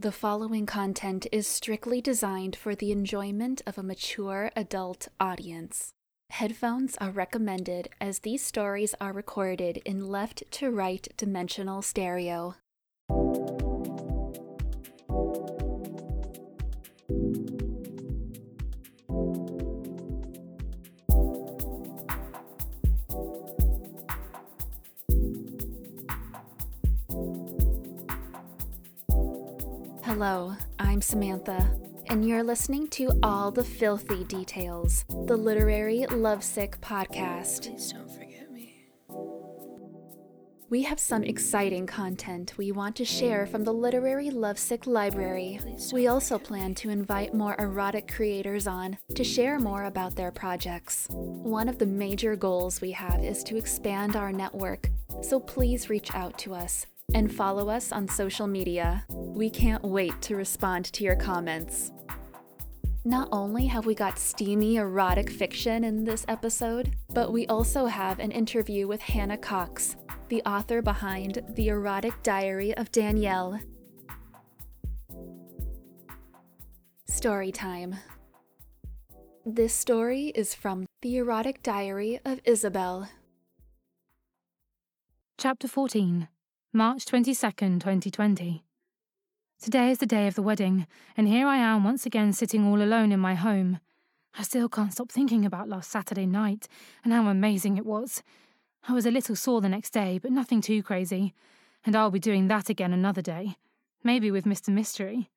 The following content is strictly designed for the enjoyment of a mature adult audience. Headphones are recommended as these stories are recorded in left to right dimensional stereo. Hello, I'm Samantha, and you're listening to All the Filthy Details, the literary lovesick podcast. Please don't forget me. We have some exciting content we want to share from the Literary Lovesick Library. We also plan to invite more erotic creators on to share more about their projects. One of the major goals we have is to expand our network, so please reach out to us and follow us on social media. We can't wait to respond to your comments. Not only have we got steamy erotic fiction in this episode, but we also have an interview with Hannah Cox, the author behind The Erotic Diary of Danielle. Story time. This story is from The Erotic Diary of Isabel. Chapter 14 March 22nd, 2020. Today is the day of the wedding, and here I am once again sitting all alone in my home. I still can't stop thinking about last Saturday night and how amazing it was. I was a little sore the next day, but nothing too crazy, and I'll be doing that again another day. Maybe with Mr. Mystery.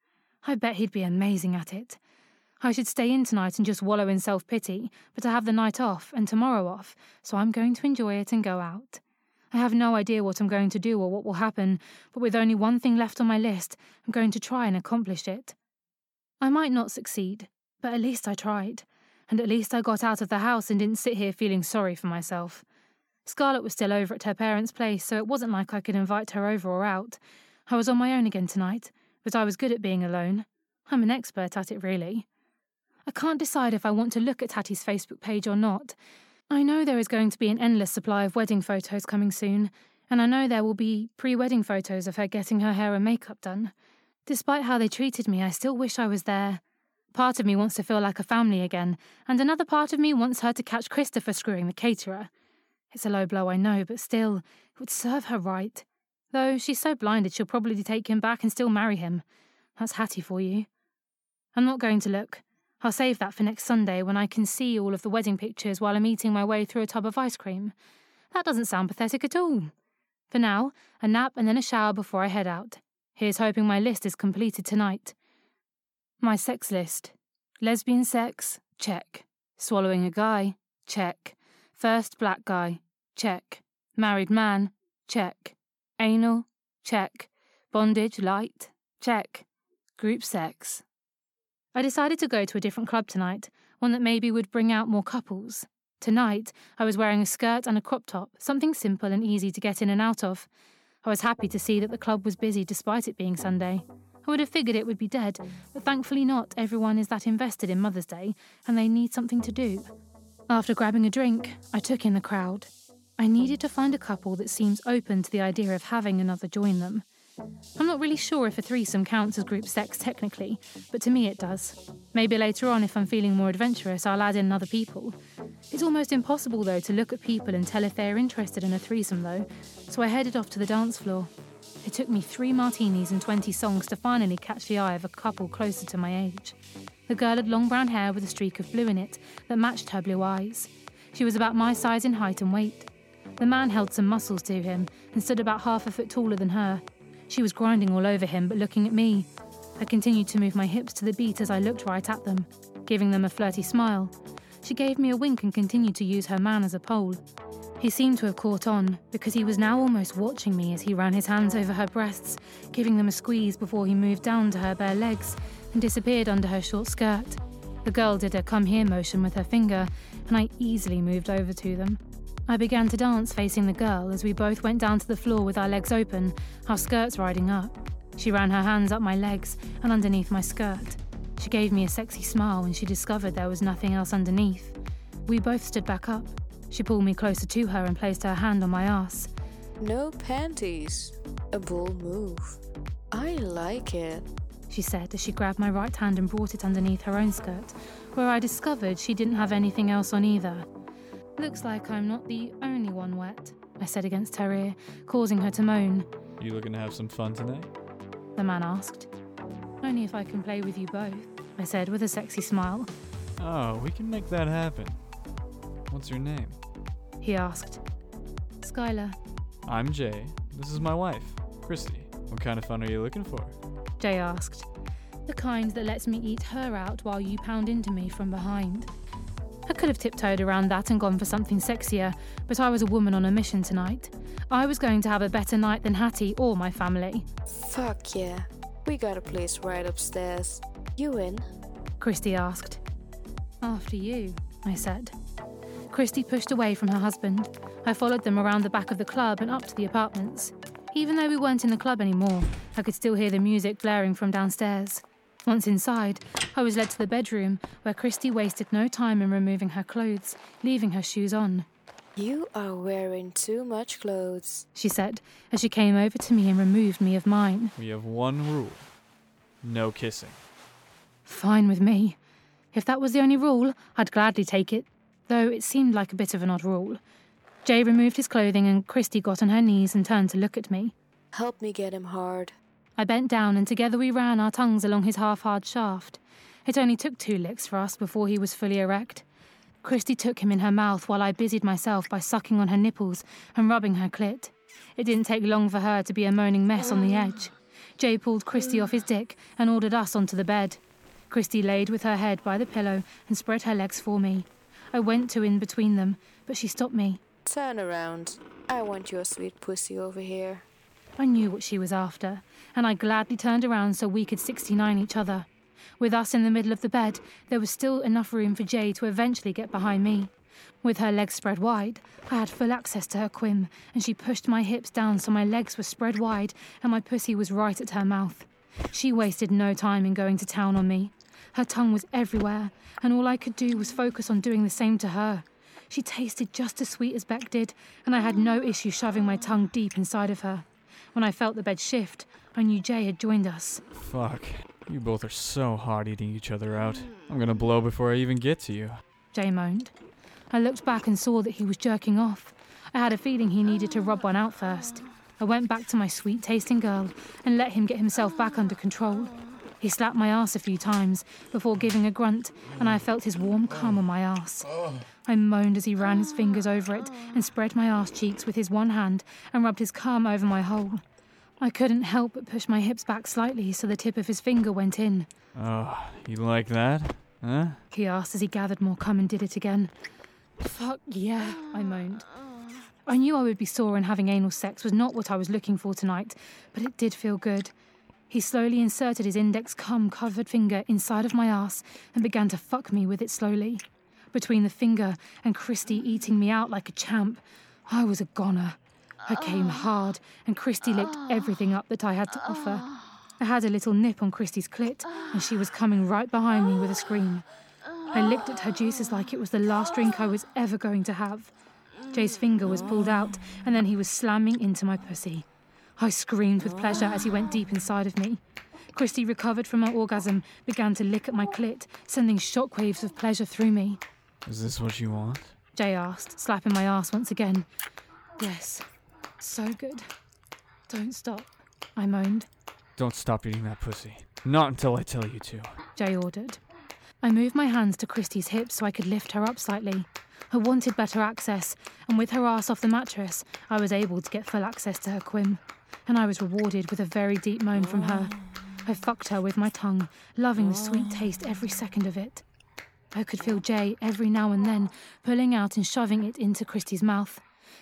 I bet he'd be amazing at it. I should stay in tonight and just wallow in self pity, but I have the night off and tomorrow off, so I'm going to enjoy it and go out. I have no idea what I'm going to do or what will happen, but with only one thing left on my list, I'm going to try and accomplish it. I might not succeed, but at least I tried, and at least I got out of the house and didn't sit here feeling sorry for myself. Scarlett was still over at her parents' place, so it wasn't like I could invite her over or out. I was on my own again tonight, but I was good at being alone. I'm an expert at it, really. I can't decide if I want to look at Hattie's Facebook page or not. I know there is going to be an endless supply of wedding photos coming soon, and I know there will be pre wedding photos of her getting her hair and makeup done. Despite how they treated me, I still wish I was there. Part of me wants to feel like a family again, and another part of me wants her to catch Christopher screwing the caterer. It's a low blow, I know, but still, it would serve her right. Though she's so blinded she'll probably take him back and still marry him. That's Hattie for you. I'm not going to look. I'll save that for next Sunday when I can see all of the wedding pictures while I'm eating my way through a tub of ice cream. That doesn't sound pathetic at all. For now, a nap and then a shower before I head out. Here's hoping my list is completed tonight. My sex list lesbian sex, check. Swallowing a guy, check. First black guy, check. Married man, check. Anal, check. Bondage light, check. Group sex, I decided to go to a different club tonight, one that maybe would bring out more couples. Tonight, I was wearing a skirt and a crop top, something simple and easy to get in and out of. I was happy to see that the club was busy despite it being Sunday. I would have figured it would be dead, but thankfully not everyone is that invested in Mother's Day, and they need something to do. After grabbing a drink, I took in the crowd. I needed to find a couple that seems open to the idea of having another join them. I'm not really sure if a threesome counts as group sex technically, but to me it does. Maybe later on, if I'm feeling more adventurous, I'll add in other people. It's almost impossible, though, to look at people and tell if they are interested in a threesome, though, so I headed off to the dance floor. It took me three martinis and 20 songs to finally catch the eye of a couple closer to my age. The girl had long brown hair with a streak of blue in it that matched her blue eyes. She was about my size in height and weight. The man held some muscles to him and stood about half a foot taller than her. She was grinding all over him, but looking at me. I continued to move my hips to the beat as I looked right at them, giving them a flirty smile. She gave me a wink and continued to use her man as a pole. He seemed to have caught on, because he was now almost watching me as he ran his hands over her breasts, giving them a squeeze before he moved down to her bare legs and disappeared under her short skirt. The girl did a come here motion with her finger, and I easily moved over to them. I began to dance facing the girl as we both went down to the floor with our legs open, our skirts riding up. She ran her hands up my legs and underneath my skirt. She gave me a sexy smile when she discovered there was nothing else underneath. We both stood back up. She pulled me closer to her and placed her hand on my ass. No panties. A bold move. I like it. she said as she grabbed my right hand and brought it underneath her own skirt, where I discovered she didn't have anything else on either. Looks like I'm not the only one wet, I said against her ear, causing her to moan. You looking to have some fun tonight? The man asked. Only if I can play with you both, I said with a sexy smile. Oh, we can make that happen. What's your name? He asked. Skylar, I'm Jay. This is my wife, Christy. What kind of fun are you looking for? Jay asked. The kind that lets me eat her out while you pound into me from behind. I could have tiptoed around that and gone for something sexier, but I was a woman on a mission tonight. I was going to have a better night than Hattie or my family. Fuck yeah. We got a place right upstairs. You in? Christy asked. After you, I said. Christy pushed away from her husband. I followed them around the back of the club and up to the apartments. Even though we weren't in the club anymore, I could still hear the music blaring from downstairs. Once inside, I was led to the bedroom, where Christy wasted no time in removing her clothes, leaving her shoes on. You are wearing too much clothes. She said, as she came over to me and removed me of mine. We have one rule no kissing. Fine with me. If that was the only rule, I'd gladly take it, though it seemed like a bit of an odd rule. Jay removed his clothing and Christy got on her knees and turned to look at me. Help me get him hard. I bent down and together we ran our tongues along his half hard shaft. It only took two licks for us before he was fully erect. Christy took him in her mouth while I busied myself by sucking on her nipples and rubbing her clit. It didn't take long for her to be a moaning mess on the oh. edge. Jay pulled Christy off his dick and ordered us onto the bed. Christy laid with her head by the pillow and spread her legs for me. I went to in between them, but she stopped me. Turn around. I want your sweet pussy over here. I knew what she was after, and I gladly turned around so we could 69 each other. With us in the middle of the bed, there was still enough room for Jay to eventually get behind me. With her legs spread wide, I had full access to her quim, and she pushed my hips down so my legs were spread wide and my pussy was right at her mouth. She wasted no time in going to town on me. Her tongue was everywhere, and all I could do was focus on doing the same to her. She tasted just as sweet as Beck did, and I had no issue shoving my tongue deep inside of her. When I felt the bed shift, I knew Jay had joined us. Fuck. You both are so hot eating each other out. I'm gonna blow before I even get to you. Jay moaned. I looked back and saw that he was jerking off. I had a feeling he needed to rub one out first. I went back to my sweet tasting girl and let him get himself back under control. He slapped my ass a few times before giving a grunt, and I felt his warm cum on my ass. I moaned as he ran his fingers over it and spread my ass cheeks with his one hand and rubbed his cum over my hole. I couldn't help but push my hips back slightly so the tip of his finger went in. Oh, you like that? Huh? He asked as he gathered more cum and did it again. Fuck yeah, I moaned. I knew I would be sore and having anal sex was not what I was looking for tonight, but it did feel good. He slowly inserted his index cum covered finger inside of my ass and began to fuck me with it slowly. Between the finger and Christy eating me out like a champ, I was a goner. I came ah. hard, and Christy licked everything up that I had to offer. I had a little nip on Christy's clit, and she was coming right behind me with a scream. I licked at her juices like it was the last drink I was ever going to have. Jay's finger was pulled out, and then he was slamming into my pussy. I screamed with pleasure as he went deep inside of me. Christy recovered from her orgasm, began to lick at my clit, sending shockwaves of pleasure through me. Is this what you want? Jay asked, slapping my ass once again. Yes, so good. Don't stop, I moaned. Don't stop eating that pussy. Not until I tell you to. Jay ordered. I moved my hands to Christy's hips so I could lift her up slightly. I wanted better access, and with her ass off the mattress, I was able to get full access to her quim. And I was rewarded with a very deep moan from her. I fucked her with my tongue, loving the sweet taste every second of it. I could feel Jay every now and then pulling out and shoving it into Christy's mouth.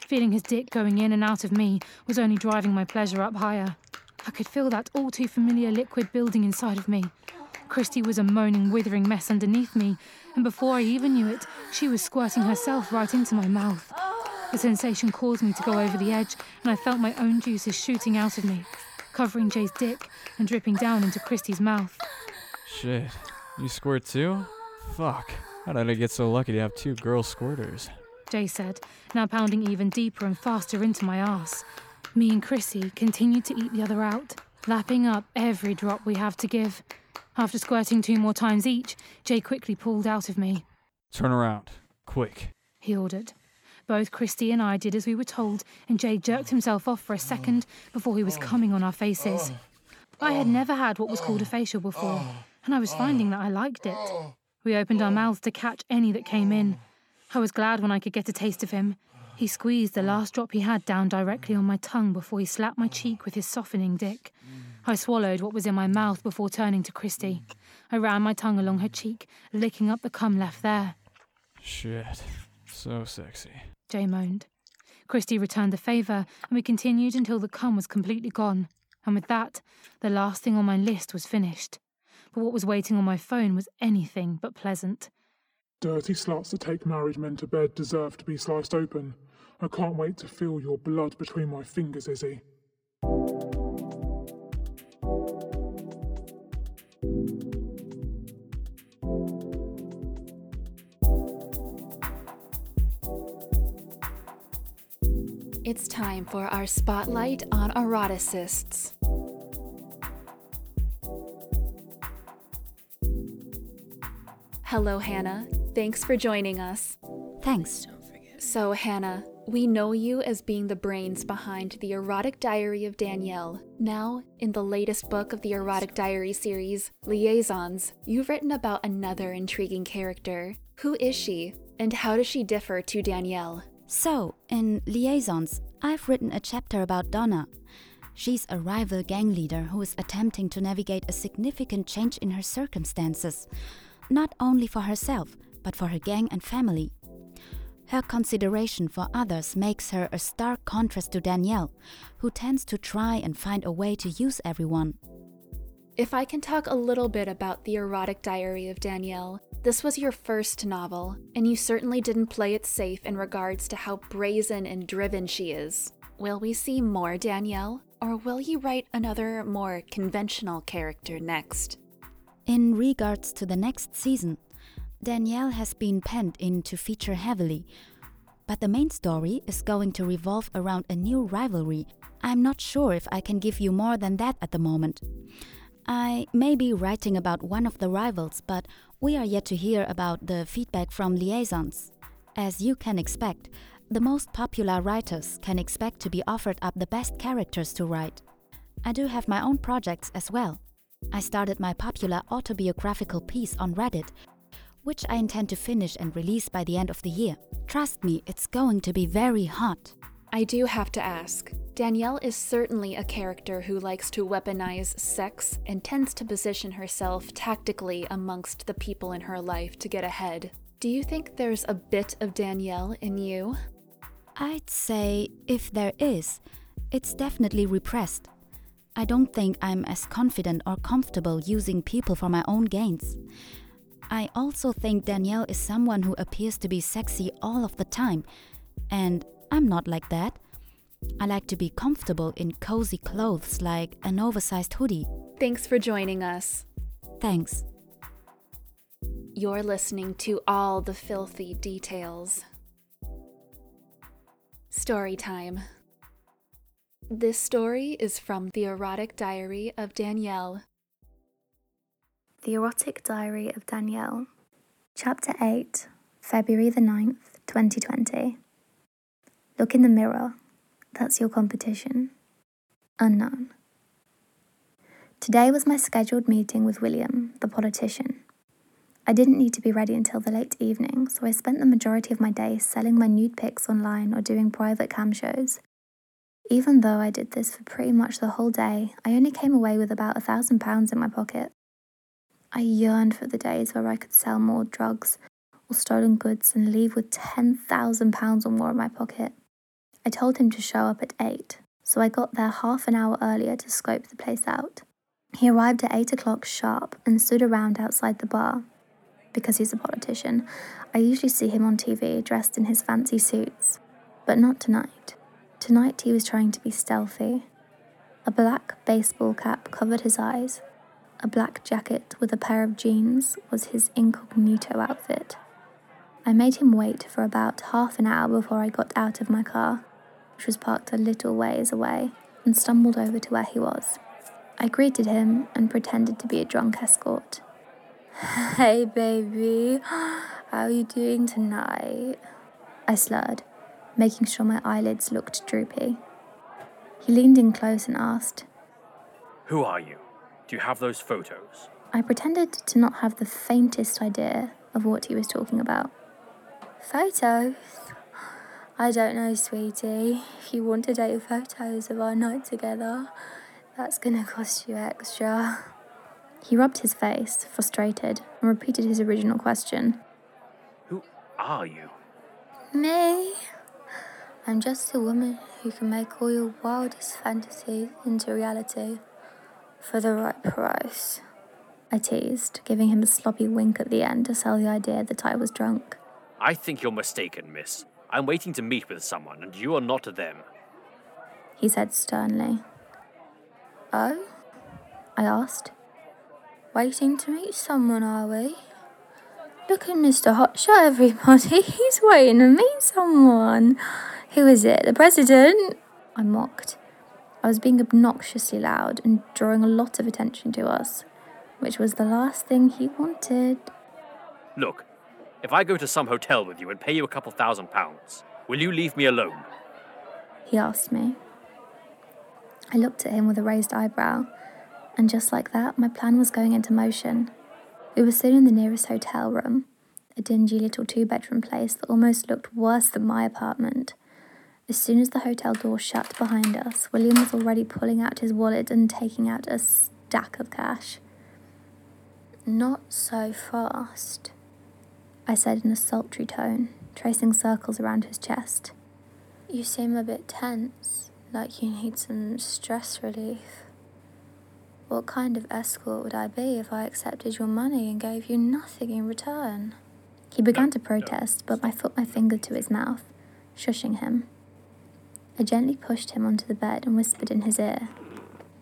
Feeling his dick going in and out of me was only driving my pleasure up higher. I could feel that all too familiar liquid building inside of me. Christy was a moaning, withering mess underneath me, and before I even knew it, she was squirting herself right into my mouth. The sensation caused me to go over the edge, and I felt my own juices shooting out of me, covering Jay's dick and dripping down into Christy's mouth. Shit. You squirt too? Fuck. How did I get so lucky to have two girl squirters? Jay said, now pounding even deeper and faster into my ass. Me and Chrissy continued to eat the other out. lapping up every drop we have to give. After squirting two more times each, Jay quickly pulled out of me. Turn around. Quick. He ordered. Both Christy and I did as we were told, and Jay jerked himself off for a second before he was oh. coming on our faces. I had oh. never had what was called a facial before, and I was finding that I liked it. Oh. We opened our mouths to catch any that came in. I was glad when I could get a taste of him. He squeezed the last drop he had down directly on my tongue before he slapped my cheek with his softening dick. I swallowed what was in my mouth before turning to Christy. I ran my tongue along her cheek, licking up the cum left there. Shit. So sexy. Jay moaned. Christy returned the favour, and we continued until the cum was completely gone. And with that, the last thing on my list was finished. But what was waiting on my phone was anything but pleasant. Dirty sluts that take married men to bed deserve to be sliced open. I can't wait to feel your blood between my fingers, Izzy. It's time for our spotlight on eroticists. Hello, Hannah. Thanks for joining us. Thanks. So, Hannah, we know you as being the brains behind the erotic diary of Danielle. Now, in the latest book of the erotic diary series, Liaisons, you've written about another intriguing character. Who is she, and how does she differ to Danielle? So, in Liaisons, I've written a chapter about Donna. She's a rival gang leader who is attempting to navigate a significant change in her circumstances, not only for herself, but for her gang and family. Her consideration for others makes her a stark contrast to Danielle, who tends to try and find a way to use everyone. If I can talk a little bit about the erotic diary of Danielle, this was your first novel, and you certainly didn't play it safe in regards to how brazen and driven she is. Will we see more Danielle, or will you write another more conventional character next? In regards to the next season, Danielle has been penned in to feature heavily, but the main story is going to revolve around a new rivalry. I'm not sure if I can give you more than that at the moment. I may be writing about one of the rivals, but we are yet to hear about the feedback from liaisons. As you can expect, the most popular writers can expect to be offered up the best characters to write. I do have my own projects as well. I started my popular autobiographical piece on Reddit which I intend to finish and release by the end of the year. Trust me, it's going to be very hot. I do have to ask. Danielle is certainly a character who likes to weaponize sex and tends to position herself tactically amongst the people in her life to get ahead. Do you think there's a bit of Danielle in you? I'd say, if there is, it's definitely repressed. I don't think I'm as confident or comfortable using people for my own gains. I also think Danielle is someone who appears to be sexy all of the time, and I'm not like that. I like to be comfortable in cozy clothes like an oversized hoodie. Thanks for joining us. Thanks. You're listening to all the filthy details. Story time. This story is from The Erotic Diary of Danielle the Erotic Diary of Danielle, Chapter 8, February the 9th, 2020. Look in the mirror. That's your competition. Unknown. Today was my scheduled meeting with William, the politician. I didn't need to be ready until the late evening, so I spent the majority of my day selling my nude pics online or doing private cam shows. Even though I did this for pretty much the whole day, I only came away with about a thousand pounds in my pocket. I yearned for the days where I could sell more drugs or stolen goods and leave with £10,000 or more in my pocket. I told him to show up at 8, so I got there half an hour earlier to scope the place out. He arrived at 8 o'clock sharp and stood around outside the bar. Because he's a politician, I usually see him on TV dressed in his fancy suits. But not tonight. Tonight he was trying to be stealthy. A black baseball cap covered his eyes, a black jacket with a pair of jeans was his incognito outfit. I made him wait for about half an hour before I got out of my car, which was parked a little ways away, and stumbled over to where he was. I greeted him and pretended to be a drunk escort. Hey, baby, how are you doing tonight? I slurred, making sure my eyelids looked droopy. He leaned in close and asked. Who are you? Do you have those photos? I pretended to not have the faintest idea of what he was talking about. Photos? I don't know, sweetie. If you want to take photos of our night together, that's gonna cost you extra. He rubbed his face, frustrated, and repeated his original question. Who are you? Me? I'm just a woman who can make all your wildest fantasies into reality for the right price. I teased, giving him a sloppy wink at the end to sell the idea that I was drunk. I think you're mistaken, miss. I'm waiting to meet with someone, and you are not them. He said sternly. Oh? I asked. Waiting to meet someone, are we? Look at Mr. Hotshot, everybody. He's waiting to meet someone. Who is it? The president? I mocked. I was being obnoxiously loud and drawing a lot of attention to us, which was the last thing he wanted. Look, if I go to some hotel with you and pay you a couple thousand pounds, will you leave me alone? He asked me. I looked at him with a raised eyebrow, and just like that, my plan was going into motion. We were soon in the nearest hotel room, a dingy little two bedroom place that almost looked worse than my apartment. As soon as the hotel door shut behind us, William was already pulling out his wallet and taking out a stack of cash. Not so fast, I said in a sultry tone, tracing circles around his chest. You seem a bit tense, like you need some stress relief. What kind of escort would I be if I accepted your money and gave you nothing in return? He began to protest, but I put my finger to his mouth, shushing him. I gently pushed him onto the bed and whispered in his ear,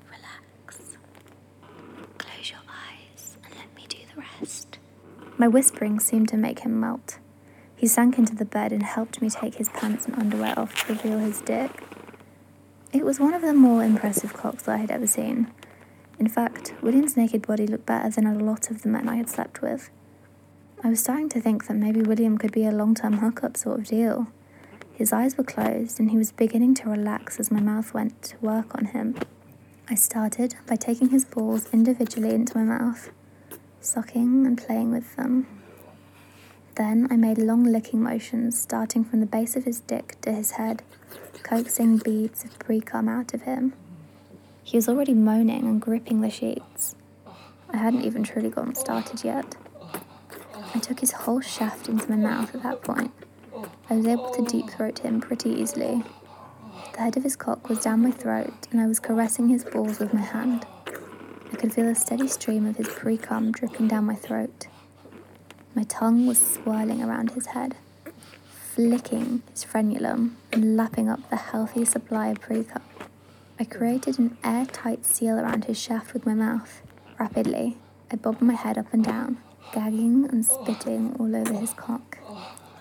Relax. Close your eyes and let me do the rest. My whispering seemed to make him melt. He sank into the bed and helped me take his pants and underwear off to reveal his dick. It was one of the more impressive cocks I had ever seen. In fact, William's naked body looked better than a lot of the men I had slept with. I was starting to think that maybe William could be a long term hookup sort of deal. His eyes were closed and he was beginning to relax as my mouth went to work on him. I started by taking his balls individually into my mouth, sucking and playing with them. Then I made long licking motions, starting from the base of his dick to his head, coaxing beads of pre cum out of him. He was already moaning and gripping the sheets. I hadn't even truly gotten started yet. I took his whole shaft into my mouth at that point. I was able to deep throat him pretty easily. The head of his cock was down my throat, and I was caressing his balls with my hand. I could feel a steady stream of his pre cum dripping down my throat. My tongue was swirling around his head, flicking his frenulum and lapping up the healthy supply of pre cum. I created an airtight seal around his shaft with my mouth. Rapidly, I bobbed my head up and down, gagging and spitting all over his cock.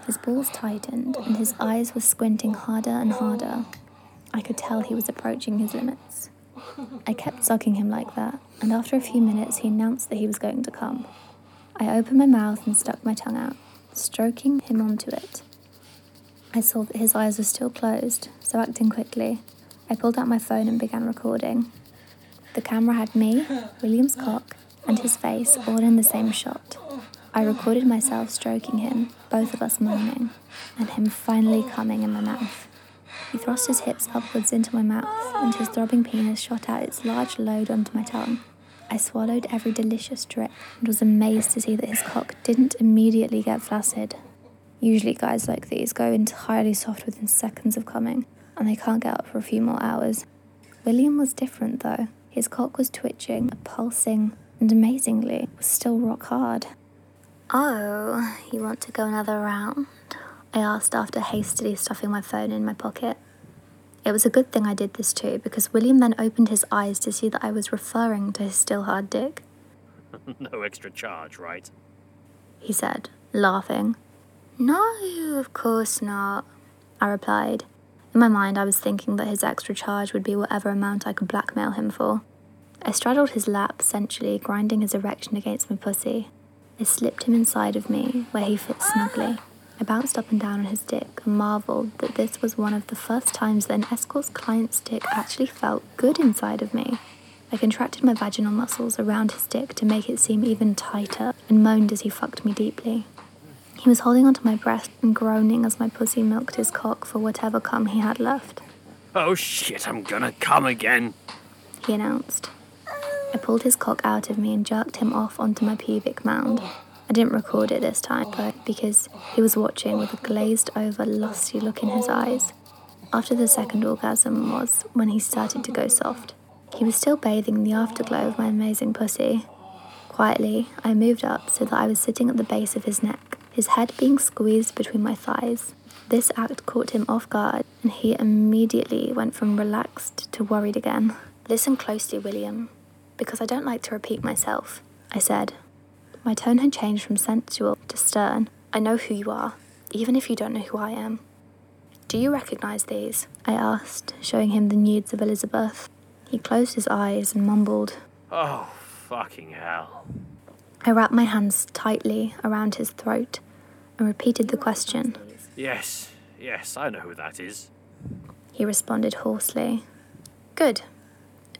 His balls tightened, and his eyes were squinting harder and harder. I could tell he was approaching his limits. I kept sucking him like that, and after a few minutes, he announced that he was going to come. I opened my mouth and stuck my tongue out, stroking him onto it. I saw that his eyes were still closed, so acting quickly, I pulled out my phone and began recording. The camera had me, William's cock, and his face all in the same shot. I recorded myself stroking him, both of us moaning, and him finally coming in my mouth. He thrust his hips upwards into my mouth, and his throbbing penis shot out its large load onto my tongue. I swallowed every delicious drip and was amazed to see that his cock didn't immediately get flaccid. Usually, guys like these go entirely soft within seconds of coming, and they can't get up for a few more hours. William was different, though. His cock was twitching, pulsing, and amazingly, was still rock hard. Oh, you want to go another round? I asked after hastily stuffing my phone in my pocket. It was a good thing I did this too, because William then opened his eyes to see that I was referring to his still hard dick. no extra charge, right? He said, laughing. No, of course not, I replied. In my mind, I was thinking that his extra charge would be whatever amount I could blackmail him for. I straddled his lap, essentially grinding his erection against my pussy. I slipped him inside of me, where he fit snugly. I bounced up and down on his dick and marveled that this was one of the first times that an escort's client's dick actually felt good inside of me. I contracted my vaginal muscles around his dick to make it seem even tighter and moaned as he fucked me deeply. He was holding onto my breast and groaning as my pussy milked his cock for whatever cum he had left. Oh shit, I'm gonna come again. He announced. I pulled his cock out of me and jerked him off onto my pubic mound. I didn't record it this time, but because he was watching with a glazed over, lusty look in his eyes. After the second orgasm was when he started to go soft. He was still bathing in the afterglow of my amazing pussy. Quietly, I moved up so that I was sitting at the base of his neck, his head being squeezed between my thighs. This act caught him off guard, and he immediately went from relaxed to worried again. Listen closely, William, because I don't like to repeat myself, I said. My tone had changed from sensual to stern. I know who you are, even if you don't know who I am. Do you recognize these? I asked, showing him the nudes of Elizabeth. He closed his eyes and mumbled. Oh, fucking hell. I wrapped my hands tightly around his throat and repeated the question. Yes, yes, I know who that is. He responded hoarsely. Good.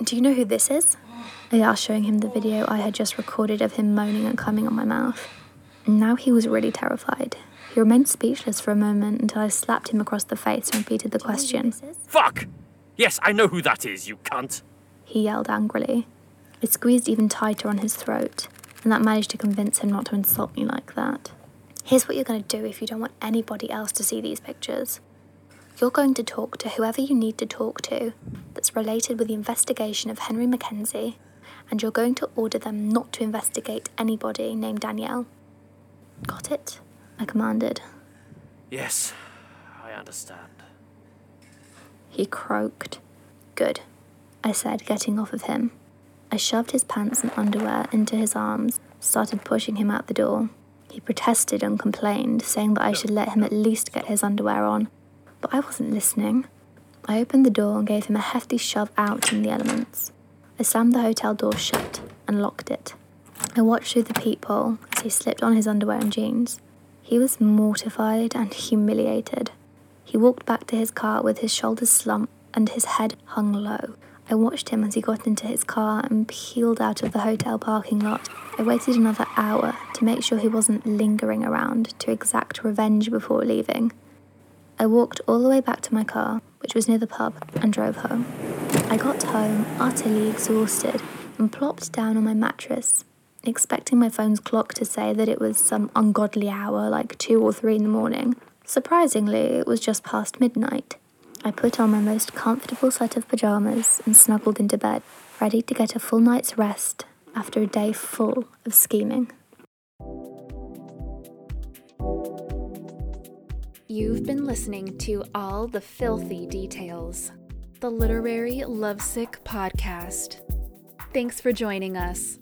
Do you know who this is? I asked, showing him the video I had just recorded of him moaning and coming on my mouth. Now he was really terrified. He remained speechless for a moment until I slapped him across the face and repeated the question. Fuck! Yes, I know who that is, you cunt. He yelled angrily. I squeezed even tighter on his throat, and that managed to convince him not to insult me like that. Here's what you're going to do if you don't want anybody else to see these pictures. You're going to talk to whoever you need to talk to that's related with the investigation of Henry Mackenzie, and you're going to order them not to investigate anybody named Danielle. Got it? I commanded. Yes, I understand. He croaked. Good, I said, getting off of him. I shoved his pants and underwear into his arms, started pushing him out the door. He protested and complained, saying that I should let him at least get his underwear on. But I wasn't listening. I opened the door and gave him a hefty shove out in the elements. I slammed the hotel door shut and locked it. I watched through the peephole as he slipped on his underwear and jeans. He was mortified and humiliated. He walked back to his car with his shoulders slumped and his head hung low. I watched him as he got into his car and peeled out of the hotel parking lot. I waited another hour to make sure he wasn't lingering around to exact revenge before leaving. I walked all the way back to my car, which was near the pub, and drove home. I got home utterly exhausted and plopped down on my mattress, expecting my phone's clock to say that it was some ungodly hour, like two or three in the morning. Surprisingly, it was just past midnight. I put on my most comfortable set of pajamas and snuggled into bed, ready to get a full night's rest after a day full of scheming. You've been listening to All the Filthy Details, the Literary Lovesick Podcast. Thanks for joining us.